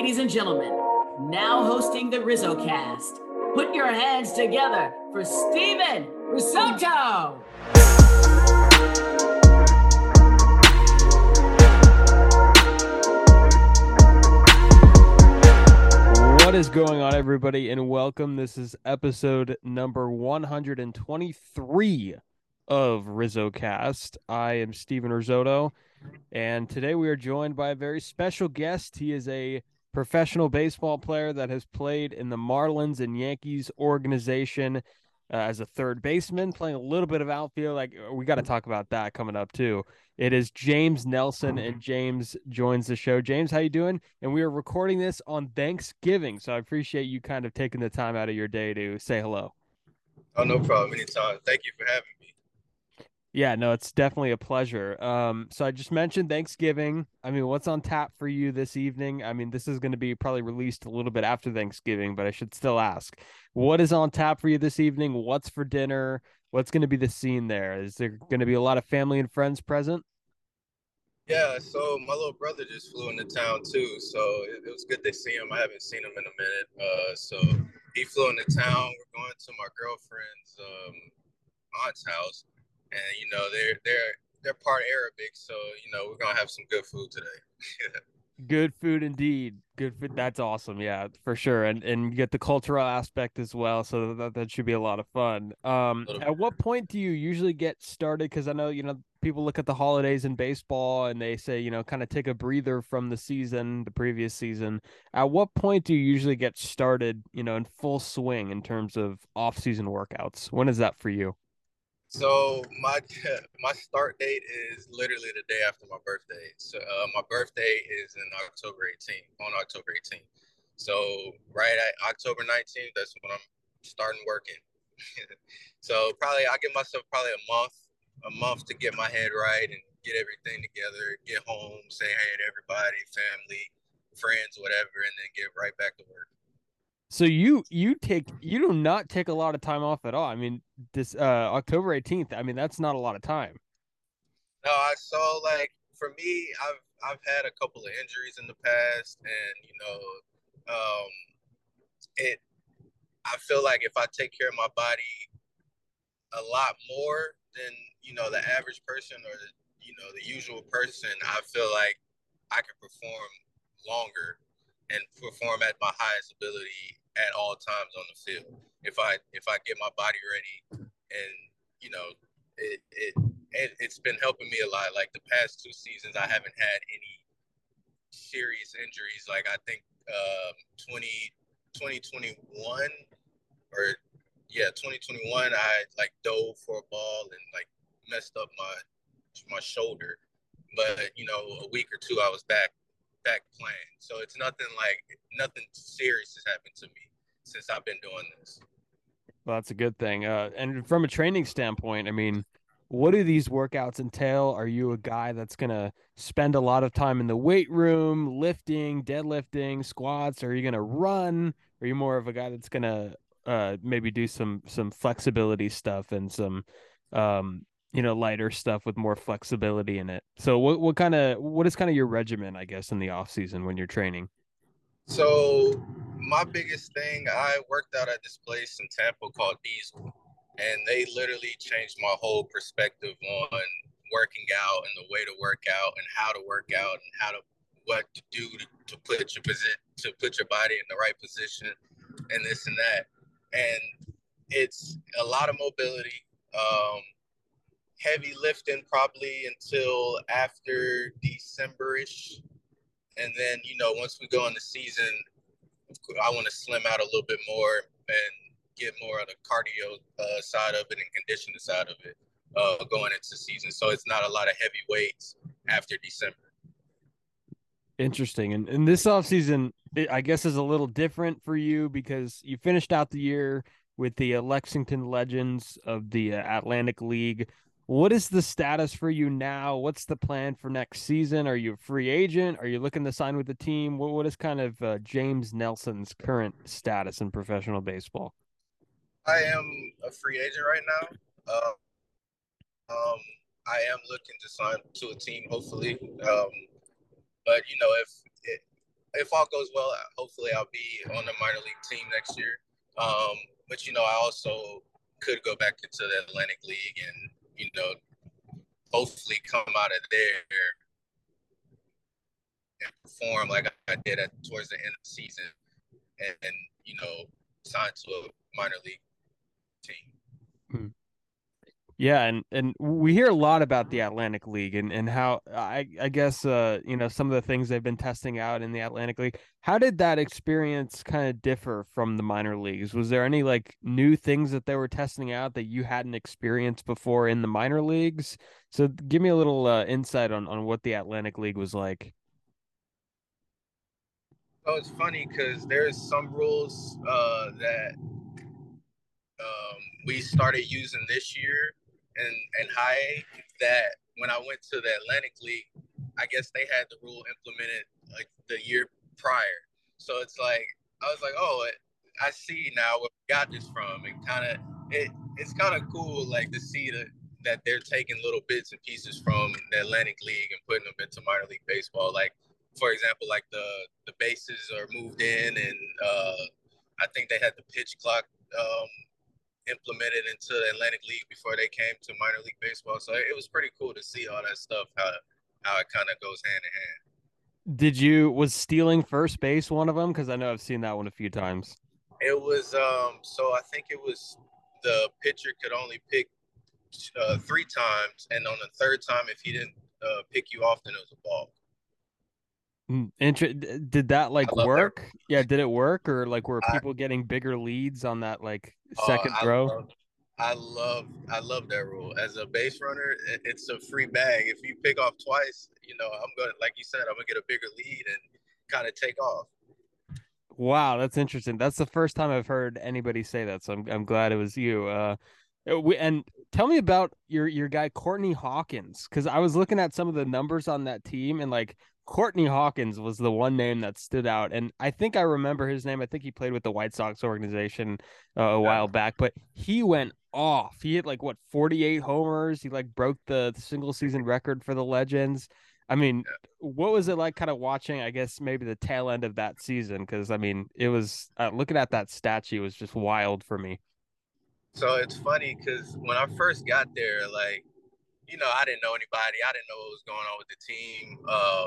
ladies and gentlemen, now hosting the Rizzo cast, put your hands together for Steven Risotto. What is going on, everybody, and welcome. This is episode number 123 of Rizzo Cast. I am Steven Risotto, and today we are joined by a very special guest. He is a professional baseball player that has played in the Marlins and Yankees organization uh, as a third baseman, playing a little bit of outfield. Like we got to talk about that coming up too. It is James Nelson, and James joins the show. James, how you doing? And we are recording this on Thanksgiving, so I appreciate you kind of taking the time out of your day to say hello. Oh, no problem. Anytime. Thank you for having me. Yeah, no, it's definitely a pleasure. Um, so I just mentioned Thanksgiving. I mean, what's on tap for you this evening? I mean, this is going to be probably released a little bit after Thanksgiving, but I should still ask, what is on tap for you this evening? What's for dinner? What's going to be the scene there? Is there going to be a lot of family and friends present? Yeah, so my little brother just flew into town too, so it, it was good to see him. I haven't seen him in a minute. Uh, so he flew into town. We're going to my girlfriend's um, aunt's house, and you know they're they're they're part Arabic, so you know we're gonna have some good food today. Good food indeed. Good food. That's awesome. Yeah, for sure. And and you get the cultural aspect as well. So that, that should be a lot of fun. Um, at what point do you usually get started? Because I know you know people look at the holidays in baseball and they say you know kind of take a breather from the season, the previous season. At what point do you usually get started? You know, in full swing in terms of off-season workouts. When is that for you? So my my start date is literally the day after my birthday. So uh, my birthday is in October 18th, on October 18th. So right at October 19th, that's when I'm starting working. so probably I give myself probably a month, a month to get my head right and get everything together, get home, say hey to everybody, family, friends, whatever, and then get right back to work. So you you take you do not take a lot of time off at all. I mean, this uh October 18th, I mean that's not a lot of time. No, I saw like for me, I've I've had a couple of injuries in the past and you know, um it I feel like if I take care of my body a lot more than, you know, the average person or the you know, the usual person, I feel like I can perform longer and perform at my highest ability at all times on the field. If I if I get my body ready, and you know, it it, it it's been helping me a lot. Like the past two seasons, I haven't had any serious injuries. Like I think um, 20, 2021 or yeah, 2021, I like dove for a ball and like messed up my my shoulder. But you know, a week or two, I was back back playing. So it's nothing like nothing serious has happened to me since I've been doing this. Well, that's a good thing. Uh, and from a training standpoint, I mean, what do these workouts entail? Are you a guy that's gonna spend a lot of time in the weight room, lifting, deadlifting, squats? Are you gonna run? Are you more of a guy that's gonna uh, maybe do some some flexibility stuff and some um, you know lighter stuff with more flexibility in it? So what what kind of what is kind of your regimen, I guess, in the off season when you're training? So my biggest thing, I worked out at this place in Tampa called Diesel, and they literally changed my whole perspective on working out and the way to work out and how to work out and how to what to do to, to put your position to put your body in the right position and this and that. And it's a lot of mobility, um, heavy lifting probably until after Decemberish and then you know once we go in the season i want to slim out a little bit more and get more of the cardio uh, side of it and conditioning side of it uh, going into season. So it's not a lot of heavy weights after december. Interesting. And, and this offseason, i guess is a little different for you because you finished out the year with the uh, lexington legends of the uh, atlantic league what is the status for you now? What's the plan for next season? Are you a free agent? Are you looking to sign with the team? What, what is kind of uh, James Nelson's current status in professional baseball? I am a free agent right now. Uh, um, I am looking to sign to a team, hopefully. Um, but you know, if it, if all goes well, hopefully I'll be on the minor league team next year. Um, but you know, I also could go back into the Atlantic League and you know, hopefully come out of there and perform like I did at towards the end of the season, and, and you know, sign to a minor league team. Hmm. Yeah, and and we hear a lot about the Atlantic League and and how I I guess uh you know some of the things they've been testing out in the Atlantic League. How did that experience kind of differ from the minor leagues? Was there any like new things that they were testing out that you hadn't experienced before in the minor leagues? So give me a little uh, insight on on what the Atlantic League was like. Oh, it's funny because there's some rules uh, that um, we started using this year and and high that when I went to the Atlantic League, I guess they had the rule implemented like the year prior. So it's like I was like, oh, I see now where we got this from, and kind of it it's kind of cool like to see that that they're taking little bits and pieces from the Atlantic League and putting them into minor league baseball. Like for example, like the the bases are moved in, and uh, I think they had the pitch clock um, implemented into the Atlantic League before they came to minor league baseball. So it was pretty cool to see all that stuff how how it kind of goes hand in hand. Did you was stealing first base one of them? Because I know I've seen that one a few times. It was um so I think it was the pitcher could only pick uh, three times, and on the third time, if he didn't uh, pick you off, then it was a ball. Mm, inter- did that like work? That. Yeah, did it work or like were people I, getting bigger leads on that like uh, second uh, throw? I love I love that rule. As a base runner, it's a free bag. If you pick off twice, you know, I'm going to like you said, I'm going to get a bigger lead and kind of take off. Wow, that's interesting. That's the first time I've heard anybody say that, so I'm I'm glad it was you. Uh we, and tell me about your your guy Courtney Hawkins because I was looking at some of the numbers on that team and like Courtney Hawkins was the one name that stood out, and I think I remember his name. I think he played with the White Sox organization uh, a while back, but he went off. He hit like what 48 homers. He like broke the single season record for the Legends. I mean, what was it like kind of watching, I guess, maybe the tail end of that season? Because, I mean, it was uh, looking at that statue was just wild for me. So it's funny because when I first got there, like, you know, I didn't know anybody. I didn't know what was going on with the team. Uh,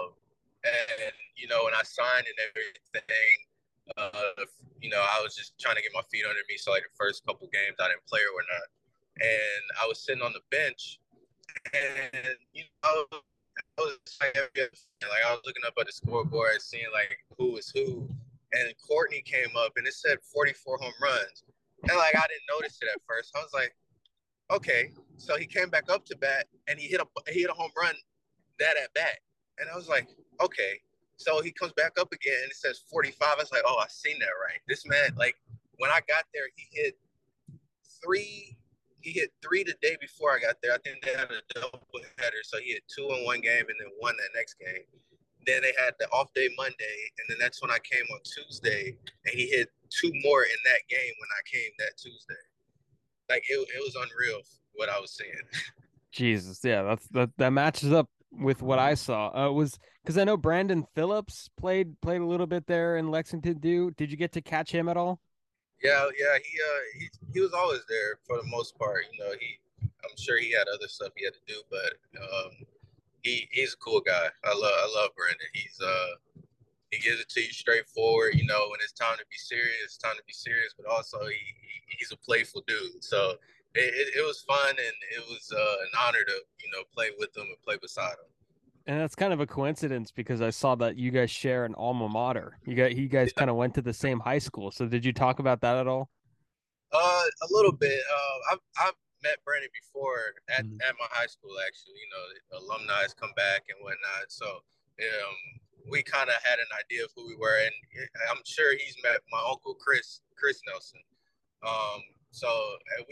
and you know, when I signed and everything, uh, you know, I was just trying to get my feet under me. So like the first couple games, I didn't play or not, and I was sitting on the bench, and you know, I was like, like I was looking up at the scoreboard, seeing like who was who, and Courtney came up and it said 44 home runs, and like I didn't notice it at first. I was like, okay, so he came back up to bat and he hit a he hit a home run that at bat, and I was like, okay. So he comes back up again and it says 45. I was like, oh, I seen that right. This man, like, when I got there, he hit three. He hit three the day before I got there. I think they had a double header, so he hit two in one game and then one that next game. Then they had the off day Monday, and then that's when I came on Tuesday, and he hit two more in that game when I came that Tuesday. Like it, it was unreal what I was seeing. Jesus, yeah, that's that that matches up with what I saw. Uh, was because I know Brandon Phillips played played a little bit there in Lexington. Do did you get to catch him at all? Yeah, yeah, he uh he, he was always there for the most part. You know, he I'm sure he had other stuff he had to do, but um he he's a cool guy. I love I love Brandon. He's uh he gives it to you straightforward. You know, when it's time to be serious, time to be serious. But also, he, he he's a playful dude. So it, it, it, was fun and it was uh, an honor to you know play with him and play beside him. And that's kind of a coincidence because I saw that you guys share an alma mater. You got you guys yeah. kind of went to the same high school. So did you talk about that at all? Uh, a little bit. Uh, I've I've met Brandon before at, mm-hmm. at my high school. Actually, you know, alumni has come back and whatnot. So um, we kind of had an idea of who we were, and I'm sure he's met my uncle Chris Chris Nelson. Um, so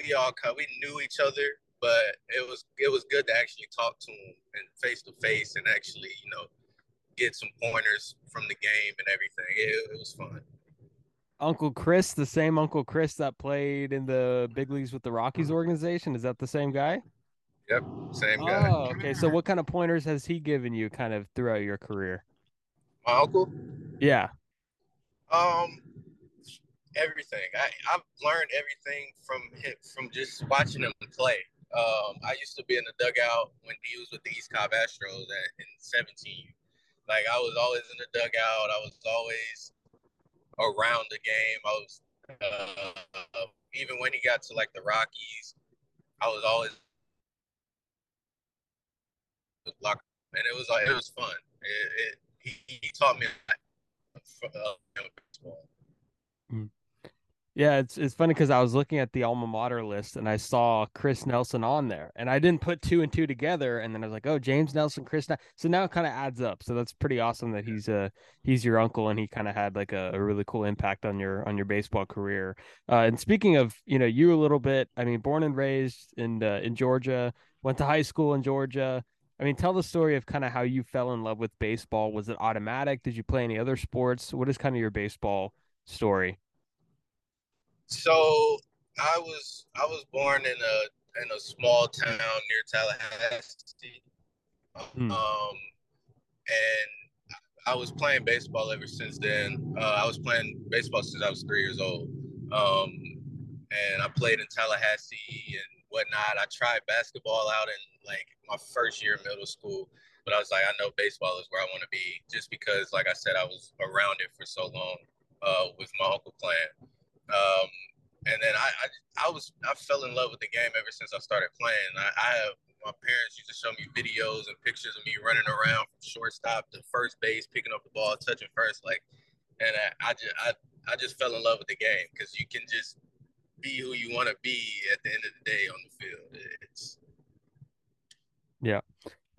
we all kind we knew each other but it was it was good to actually talk to him and face to face and actually you know get some pointers from the game and everything. It, it, was fun. Uncle Chris, the same Uncle Chris that played in the big leagues with the Rockies organization, is that the same guy? Yep, same guy. Oh, okay. So what kind of pointers has he given you kind of throughout your career? My uncle. Yeah. Um, everything. I I've learned everything from him from just watching him play. Um, I used to be in the dugout when he was with the East Cobb Astros at, in 17. Like I was always in the dugout. I was always around the game. I was uh, even when he got to like the Rockies, I was always locker, and it was like it was fun. It, it, he, he taught me uh, baseball. Yeah, it's it's funny because I was looking at the alma mater list and I saw Chris Nelson on there, and I didn't put two and two together, and then I was like, oh, James Nelson, Chris. Nelson. So now it kind of adds up. So that's pretty awesome that he's uh he's your uncle and he kind of had like a, a, really cool impact on your on your baseball career. Uh, and speaking of you know you a little bit, I mean, born and raised in uh, in Georgia, went to high school in Georgia. I mean, tell the story of kind of how you fell in love with baseball. Was it automatic? Did you play any other sports? What is kind of your baseball story? So I was I was born in a in a small town near Tallahassee, hmm. um, and I was playing baseball ever since then. Uh, I was playing baseball since I was three years old, um, and I played in Tallahassee and whatnot. I tried basketball out in like my first year of middle school, but I was like, I know baseball is where I want to be, just because, like I said, I was around it for so long uh, with my uncle playing. Um, and then I, I, I was I fell in love with the game ever since I started playing. I, I have my parents used to show me videos and pictures of me running around from shortstop to first base, picking up the ball, touching first, like, and I, I just I, I just fell in love with the game because you can just be who you want to be at the end of the day on the field. It's yeah,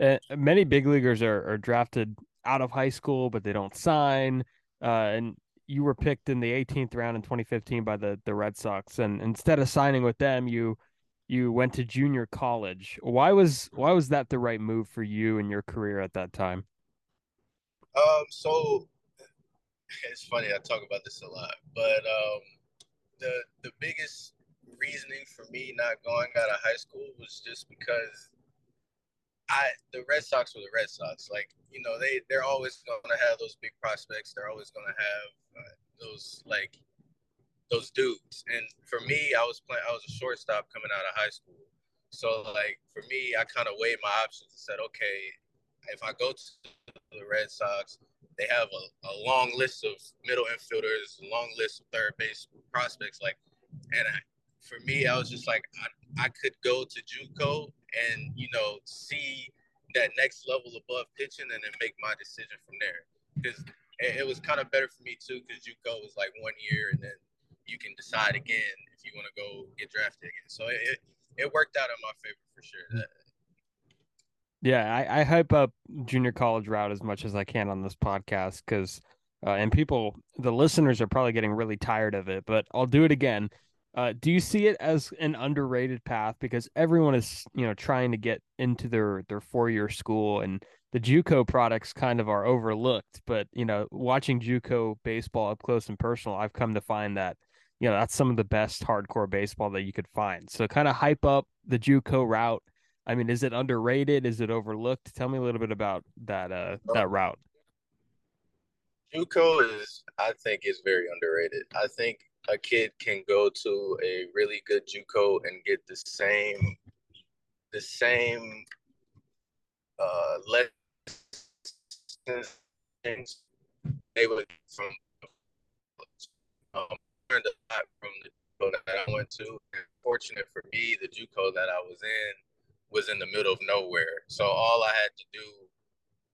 uh, many big leaguers are, are drafted out of high school, but they don't sign. Uh, and you were picked in the 18th round in 2015 by the the Red Sox, and instead of signing with them, you you went to junior college. Why was why was that the right move for you in your career at that time? Um, so it's funny I talk about this a lot, but um, the the biggest reasoning for me not going out of high school was just because I the Red Sox were the Red Sox. Like you know, they they're always going to have those big prospects. They're always going to have uh, those like those dudes. And for me, I was playing. I was a shortstop coming out of high school. So like for me, I kind of weighed my options and said, okay, if I go to the Red Sox, they have a, a long list of middle infielders, a long list of third base prospects. Like, and I, for me, I was just like, I, I could go to JUCO and you know see that next level above pitching and then make my decision from there. Because it, was kind of better for me too, because JUCO was like one year and then you can decide again if you want to go get drafted again. So it, it worked out in my favor for sure. Yeah, I, I hype up junior college route as much as I can on this podcast because, uh, and people, the listeners are probably getting really tired of it, but I'll do it again. Uh, do you see it as an underrated path because everyone is, you know, trying to get into their their four year school and the JUCO products kind of are overlooked. But you know, watching JUCO baseball up close and personal, I've come to find that you know that's some of the best hardcore baseball that you could find. So kind of hype up the JUCO route. I mean, is it underrated? Is it overlooked? Tell me a little bit about that uh that route. JUCO is, I think, is very underrated. I think a kid can go to a really good JUCO and get the same the same uh lessons they would from um, learned a lot from the JUCO that I went to. And fortunate for me, the JUCO that I was in was in the middle of nowhere. So all I had to do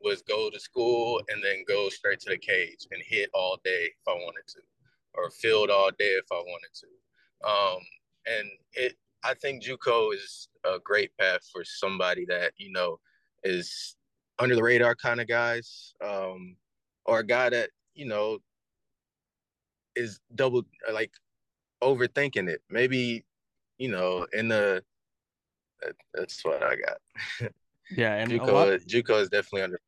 was go to school and then go straight to the cage and hit all day if I wanted to or field all day if I wanted to. Um, and it, I think JUCO is a great path for somebody that you know is under the radar kind of guys, um, or a guy that you know is double like overthinking it. Maybe you know in the that's what I got. Yeah, and JUCO, lot, JUCO is definitely under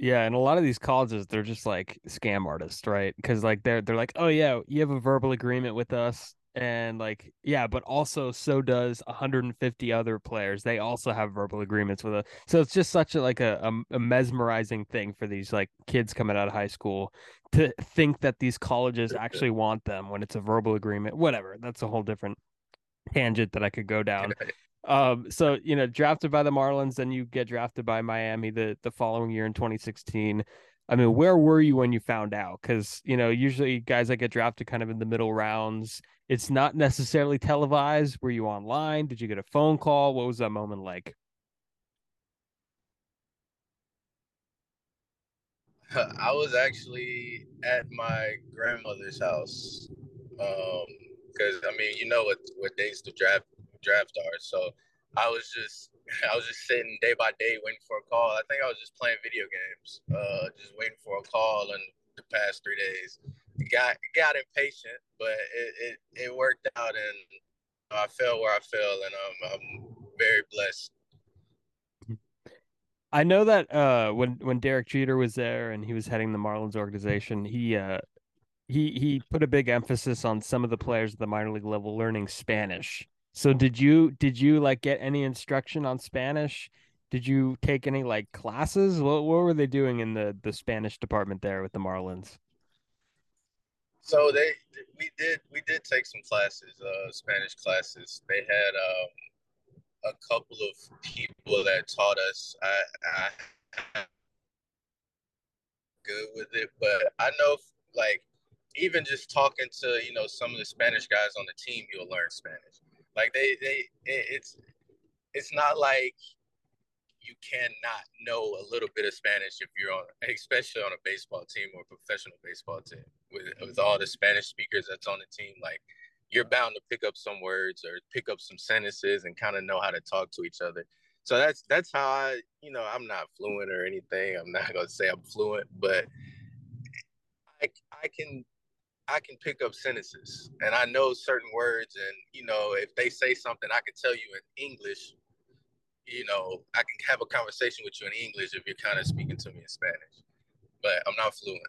yeah, and a lot of these colleges, they're just like scam artists, right? Because like they're they're like, oh yeah, you have a verbal agreement with us. and like yeah but also so does 150 other players they also have verbal agreements with it so it's just such a like a, a, a, mesmerizing thing for these like kids coming out of high school to think that these colleges actually want them when it's a verbal agreement whatever that's a whole different tangent that i could go down um so you know drafted by the marlins then you get drafted by miami the the following year in 2016 I mean, where were you when you found out? Because you know, usually guys that get drafted kind of in the middle rounds, it's not necessarily televised. Were you online? Did you get a phone call? What was that moment like? I was actually at my grandmother's house. Um, because I mean, you know what what days the draft draft are. So I was just I was just sitting day by day waiting for a call. I think I was just playing video games, uh, just waiting for a call in the past three days. Got got impatient, but it, it, it worked out, and I fell where I fell, and I'm I'm very blessed. I know that uh, when when Derek Jeter was there and he was heading the Marlins organization, he uh, he he put a big emphasis on some of the players at the minor league level learning Spanish so did you did you like get any instruction on Spanish? Did you take any like classes? What what were they doing in the the Spanish department there with the Marlins? So they we did we did take some classes, uh Spanish classes. They had um a couple of people that taught us. I, I good with it, but I know like even just talking to you know some of the Spanish guys on the team, you'll learn Spanish. Like they they it's it's not like you cannot know a little bit of Spanish if you're on, especially on a baseball team or professional baseball team with with all the Spanish speakers that's on the team. Like you're bound to pick up some words or pick up some sentences and kind of know how to talk to each other. So that's that's how I, you know, I'm not fluent or anything. I'm not gonna say I'm fluent, but I I can I can pick up sentences and I know certain words. And, you know, if they say something, I can tell you in English, you know, I can have a conversation with you in English if you're kind of speaking to me in Spanish, but I'm not fluent.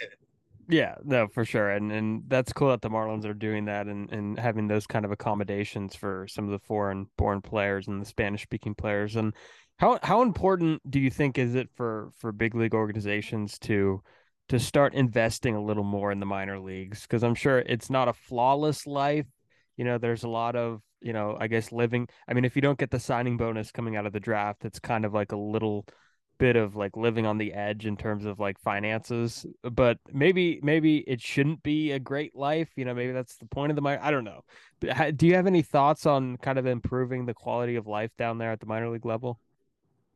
yeah, no, for sure. And, and that's cool that the Marlins are doing that and, and having those kind of accommodations for some of the foreign born players and the Spanish speaking players. And how, how important do you think is it for, for big league organizations to, to start investing a little more in the minor leagues because I'm sure it's not a flawless life. You know, there's a lot of, you know, I guess living. I mean, if you don't get the signing bonus coming out of the draft, it's kind of like a little bit of like living on the edge in terms of like finances. But maybe, maybe it shouldn't be a great life. You know, maybe that's the point of the minor. I don't know. Do you have any thoughts on kind of improving the quality of life down there at the minor league level?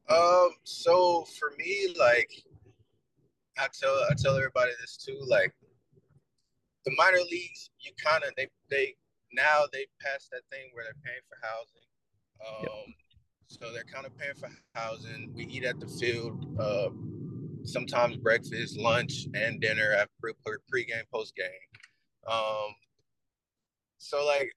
Um, so for me, like I tell I tell everybody this too. Like the minor leagues, you kind of they they now they passed that thing where they're paying for housing. Um, yep. So they're kind of paying for housing. We eat at the field. Uh, sometimes breakfast, lunch, and dinner at pre pregame, postgame. Um, so like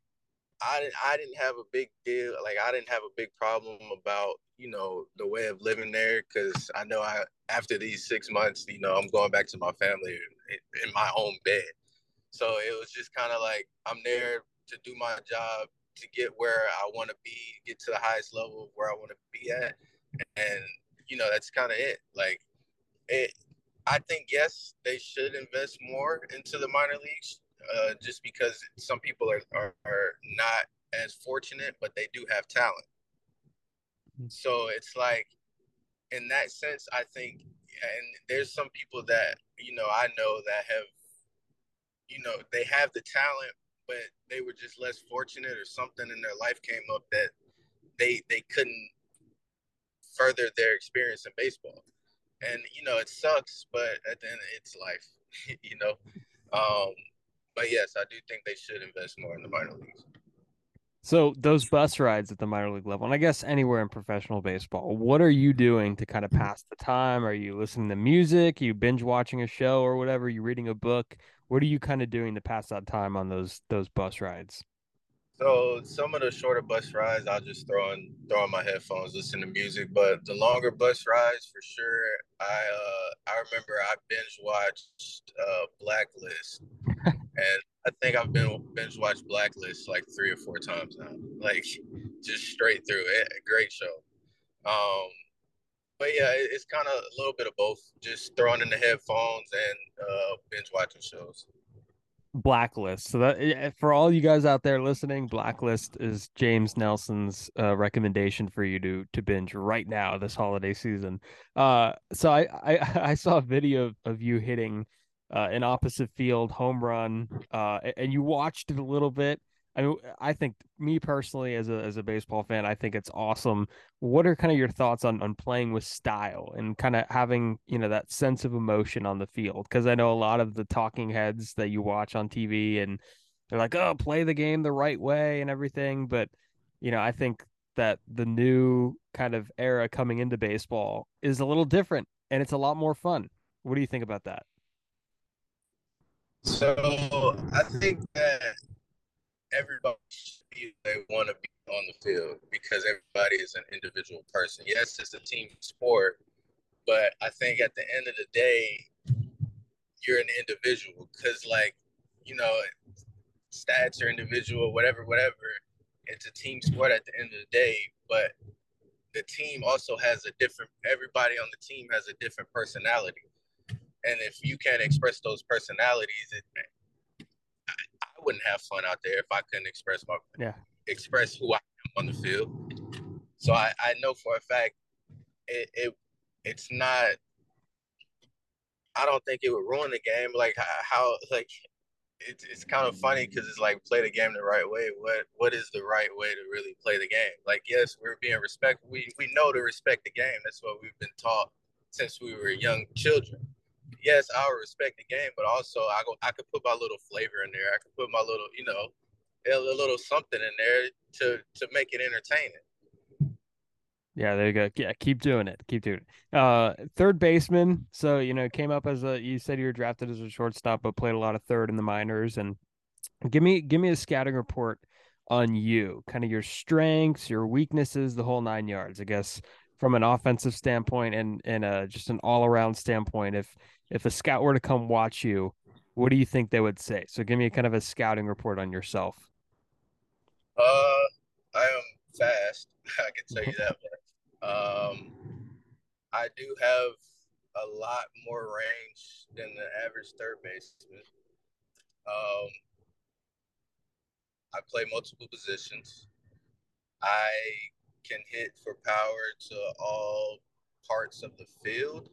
I I didn't have a big deal. Like I didn't have a big problem about you know the way of living there because I know I after these six months, you know, I'm going back to my family in, in my own bed. So it was just kind of like I'm there to do my job to get where I want to be, get to the highest level of where I want to be at, and you know that's kind of it. Like it, I think yes, they should invest more into the minor leagues uh, just because some people are, are, are not as fortunate, but they do have talent. Hmm. So it's like, in that sense, I think, and there's some people that you know I know that have, you know, they have the talent, but they were just less fortunate, or something in their life came up that they they couldn't further their experience in baseball. And you know, it sucks, but at the end, it's life. you know, um, but yes, I do think they should invest more in the minor leagues. So those bus rides at the minor league level, and I guess anywhere in professional baseball, what are you doing to kind of pass the time? Are you listening to music? Are you binge watching a show or whatever? Are you reading a book? What are you kind of doing to pass that time on those those bus rides? So some of the shorter bus rides, I'll just throw on throw on my headphones, listen to music. But the longer bus rides, for sure, I uh I remember I binge watched uh Blacklist, and I think I've been binge watched Blacklist like three or four times now, like just straight through it. Great show. Um, but yeah, it's kind of a little bit of both. Just throwing in the headphones and uh, binge watching shows. Blacklist. So that eh, for all you guys out there listening, Blacklist is James Nelson's uh, recommendation for you to to binge right now this holiday season. Uh, so I I, I saw a video of you hitting uh, an opposite field home run, uh, and you watched it a little bit. I mean, I think me personally, as a as a baseball fan, I think it's awesome. What are kind of your thoughts on on playing with style and kind of having you know that sense of emotion on the field? Because I know a lot of the talking heads that you watch on TV, and they're like, "Oh, play the game the right way" and everything. But you know, I think that the new kind of era coming into baseball is a little different, and it's a lot more fun. What do you think about that? So I think that everybody they want to be on the field because everybody is an individual person. Yes, it's a team sport, but I think at the end of the day, you're an individual because, like, you know, stats are individual, whatever, whatever. It's a team sport at the end of the day, but the team also has a different. Everybody on the team has a different personality, and if you can't express those personalities, it wouldn't have fun out there if I couldn't express my yeah express who I am on the field. So I, I know for a fact it, it it's not I don't think it would ruin the game like how, like it's it's kind of funny because it's like play the game the right way. What what is the right way to really play the game? Like yes, we're being respectful. We we know to respect the game. That's what we've been taught since we were young children yes, I'll respect the game, but also I go I could put my little flavor in there. I could put my little, you know, a little something in there to to make it entertaining. Yeah, there you go. Yeah, keep doing it. Keep doing it. Uh, third baseman. So you know, came up as a. You said you were drafted as a shortstop, but played a lot of third in the minors. And give me give me a scouting report on you, kind of your strengths, your weaknesses, the whole nine yards. I guess from an offensive standpoint and and uh, just an all around standpoint. If if a scout were to come watch you, what do you think they would say? So give me kind of a scouting report on yourself. Uh, I am fast. I can tell you that. um, I do have a lot more range than the average third baseman. Um, I play multiple positions. I can hit for power to all parts of the field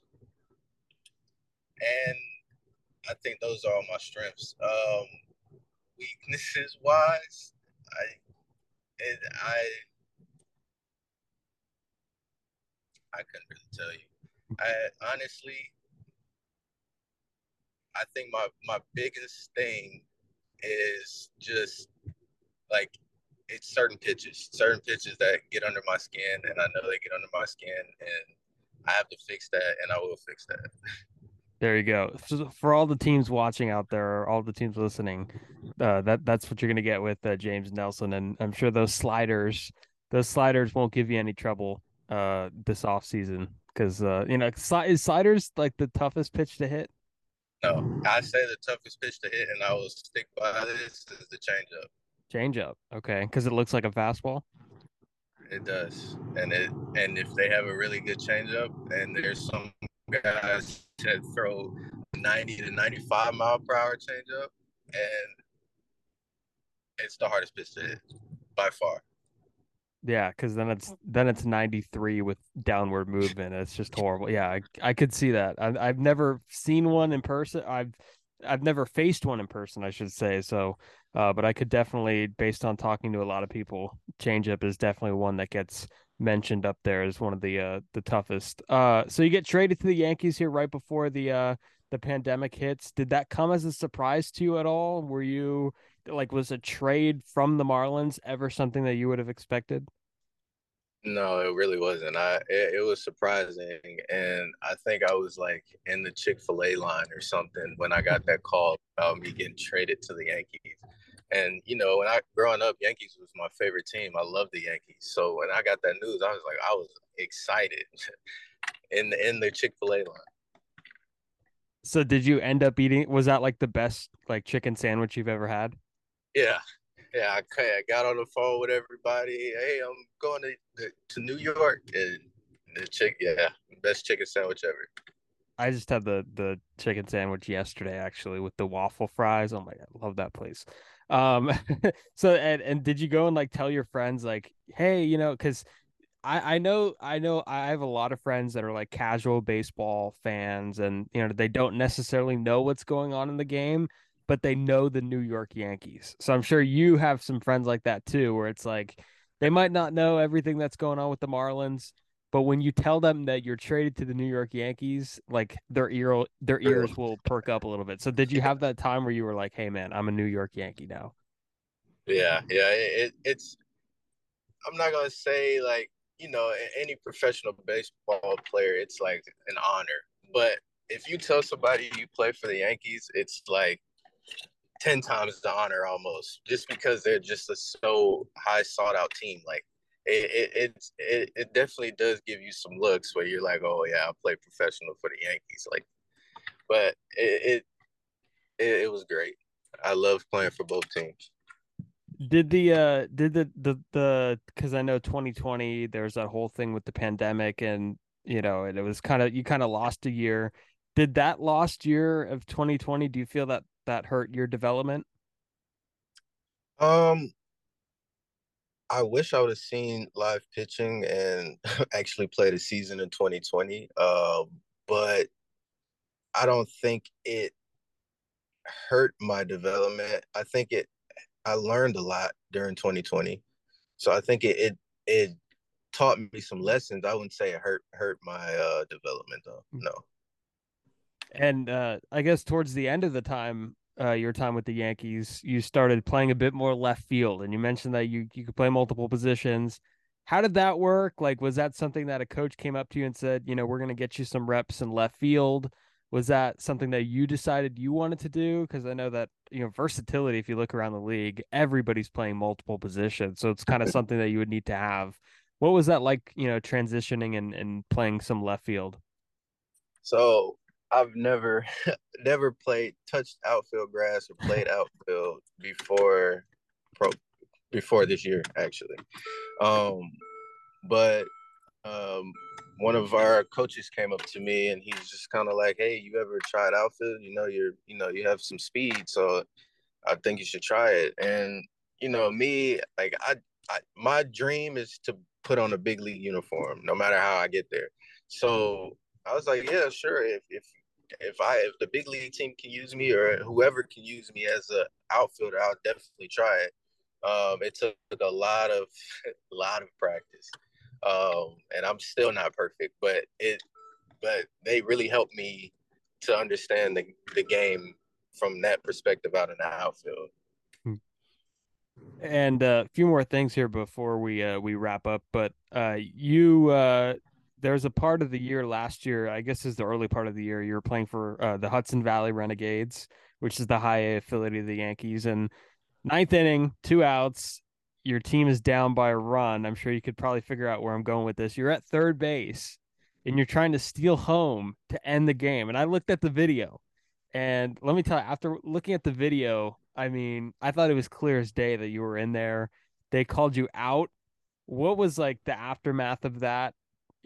and I think those are all my strengths. Um, weaknesses wise, I, it, I, I couldn't really tell you. I honestly, I think my my biggest thing is just like it's certain pitches, certain pitches that get under my skin, and I know they get under my skin, and I have to fix that, and I will fix that. There you go. For all the teams watching out there, or all the teams listening, uh, that that's what you're going to get with uh, James Nelson, and I'm sure those sliders, those sliders won't give you any trouble uh, this off season because uh, you know is sliders like the toughest pitch to hit. No, I say the toughest pitch to hit, and I will stick by this is the changeup. Changeup, okay, because it looks like a fastball. It does, and it and if they have a really good changeup, and there's some guys that throw 90 to 95 mile per hour changeup, and it's the hardest pitch to hit by far. Yeah, because then it's then it's 93 with downward movement. It's just horrible. Yeah, I, I could see that. I, I've never seen one in person. I've I've never faced one in person, I should say. So, uh, but I could definitely, based on talking to a lot of people, changeup is definitely one that gets mentioned up there as one of the uh the toughest. Uh so you get traded to the Yankees here right before the uh the pandemic hits. Did that come as a surprise to you at all? Were you like was a trade from the Marlins ever something that you would have expected? No, it really wasn't. I it, it was surprising, and I think I was like in the Chick Fil A line or something when I got that call about me getting traded to the Yankees. And you know, when I growing up, Yankees was my favorite team. I love the Yankees. So when I got that news, I was like, I was excited in the in the Chick Fil A line. So did you end up eating? Was that like the best like chicken sandwich you've ever had? Yeah, yeah. I, I got on the phone with everybody. Hey, I'm going to to New York, and the chick, yeah, best chicken sandwich ever. I just had the the chicken sandwich yesterday actually with the waffle fries. Oh my god, love that place. Um, so and and did you go and like tell your friends like, hey, you know, because I I know I know I have a lot of friends that are like casual baseball fans, and you know they don't necessarily know what's going on in the game, but they know the New York Yankees. So I'm sure you have some friends like that too, where it's like they might not know everything that's going on with the Marlins but when you tell them that you're traded to the New York Yankees, like their ear their ears will perk up a little bit. So did you have that time where you were like, "Hey man, I'm a New York Yankee now"? Yeah, yeah. It, it's I'm not gonna say like you know any professional baseball player, it's like an honor. But if you tell somebody you play for the Yankees, it's like ten times the honor almost, just because they're just a so high sought out team. Like it, it it it definitely does give you some looks where you're like, oh yeah, I play professional for the Yankees, like. But it it, it was great. I love playing for both teams. Did the uh did the the the because I know 2020 there's that whole thing with the pandemic and you know and it was kind of you kind of lost a year. Did that lost year of 2020? Do you feel that that hurt your development? Um, I wish I would have seen live pitching and actually played a season in 2020. Uh, but I don't think it hurt my development. I think it I learned a lot during 2020. So I think it it, it taught me some lessons. I wouldn't say it hurt hurt my uh, development though. Hmm. No. And uh, I guess towards the end of the time, uh, your time with the Yankees, you started playing a bit more left field, and you mentioned that you you could play multiple positions. How did that work? Like, was that something that a coach came up to you and said, you know, we're going to get you some reps in left field? Was that something that you decided you wanted to do? Because I know that you know versatility. If you look around the league, everybody's playing multiple positions, so it's kind of something that you would need to have. What was that like? You know, transitioning and and playing some left field. So I've never never played touched outfield grass or played outfield before pro before this year actually. Um but um one of our coaches came up to me and he's just kind of like, "Hey, you ever tried outfield? You know, you're you know, you have some speed, so I think you should try it." And you know, me like I, I my dream is to put on a big league uniform no matter how I get there. So I was like, yeah, sure. If if if I if the big league team can use me or whoever can use me as a outfielder, I'll definitely try it. Um, it took a lot of a lot of practice, um, and I'm still not perfect, but it but they really helped me to understand the, the game from that perspective out in the outfield. And uh, a few more things here before we uh, we wrap up. But uh, you uh, there's a part of the year last year, I guess is the early part of the year, you were playing for uh, the Hudson Valley Renegades, which is the high A affiliate of the Yankees. And ninth inning, two outs, your team is down by a run. I'm sure you could probably figure out where I'm going with this. You're at third base and you're trying to steal home to end the game. And I looked at the video. And let me tell you, after looking at the video, I mean, I thought it was clear as day that you were in there. They called you out. What was like the aftermath of that?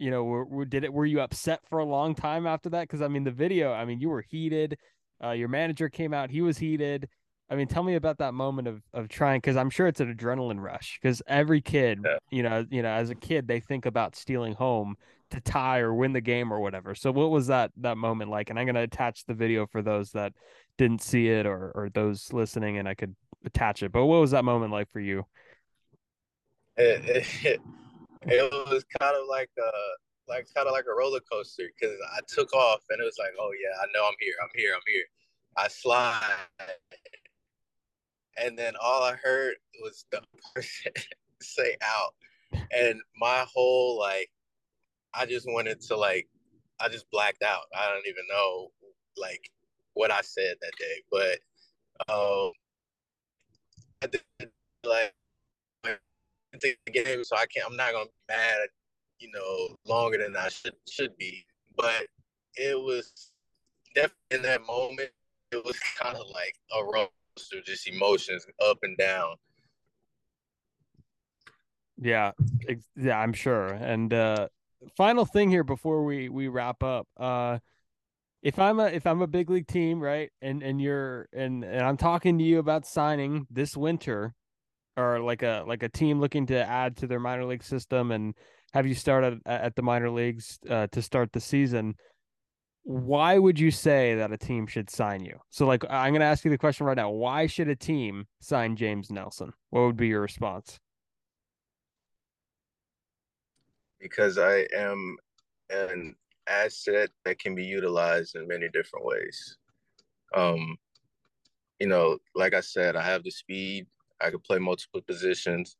You know, were, were, did it? Were you upset for a long time after that? Because I mean, the video. I mean, you were heated. Uh, your manager came out. He was heated. I mean, tell me about that moment of of trying because I'm sure it's an adrenaline rush. Because every kid, yeah. you know, you know, as a kid, they think about stealing home to tie or win the game or whatever. So, what was that that moment like? And I'm gonna attach the video for those that didn't see it or or those listening, and I could attach it. But what was that moment like for you? It, it, it was kind of like a like kind of like a roller coaster because I took off and it was like, oh yeah, I know I'm here, I'm here, I'm here. I slide, and then all I heard was the person say out, and my whole like, I just wanted to like, I just blacked out. I don't even know like what I said that day, but um, I did like the game, so I can't. I'm not gonna be mad, you know, longer than I should should be. But it was definitely in that moment, it was kind of like a roller, just emotions up and down. Yeah, yeah, I'm sure. And uh final thing here before we we wrap up. Uh if I'm a if I'm a big league team, right, and and you're and and I'm talking to you about signing this winter, or like a like a team looking to add to their minor league system and have you started at the minor leagues uh, to start the season. Why would you say that a team should sign you? So, like, I'm going to ask you the question right now. Why should a team sign James Nelson? What would be your response? Because I am an asset that can be utilized in many different ways. Um, you know, like I said, I have the speed. I can play multiple positions,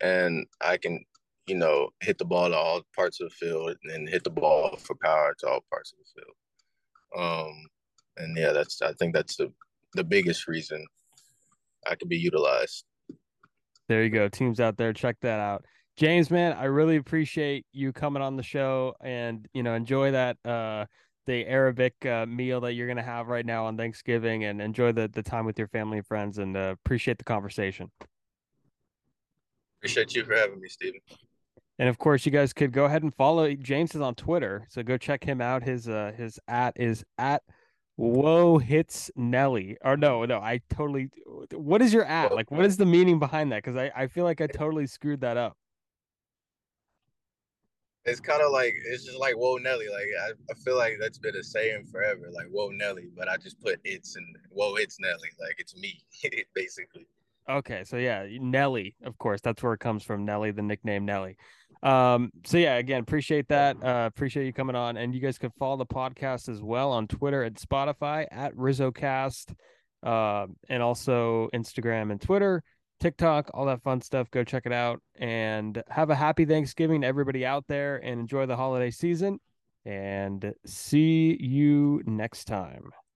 and I can, you know, hit the ball to all parts of the field, and hit the ball for power to all parts of the field. Um, and yeah, that's I think that's the the biggest reason I could be utilized. There you go. Teams out there, check that out. James, man, I really appreciate you coming on the show and you know enjoy that uh the Arabic uh, meal that you're gonna have right now on Thanksgiving and enjoy the the time with your family and friends and uh, appreciate the conversation. Appreciate you for having me, Stephen. And of course, you guys could go ahead and follow James is on Twitter, so go check him out. His uh his at is at Whoa hits Nelly. Or no, no, I totally. What is your at? Like, what is the meaning behind that? Because I I feel like I totally screwed that up it's kind of like it's just like whoa Nelly. Like I, I feel like that's been a saying forever, like whoa Nelly. But I just put it's and whoa it's Nelly. Like it's me, basically. Okay, so yeah, Nelly, of course, that's where it comes from. Nelly, the nickname Nelly. Um, so yeah, again, appreciate that. Uh, appreciate you coming on, and you guys can follow the podcast as well on Twitter and Spotify at RizzoCast, uh, and also Instagram and Twitter. TikTok, all that fun stuff. Go check it out and have a happy Thanksgiving everybody out there and enjoy the holiday season. And see you next time.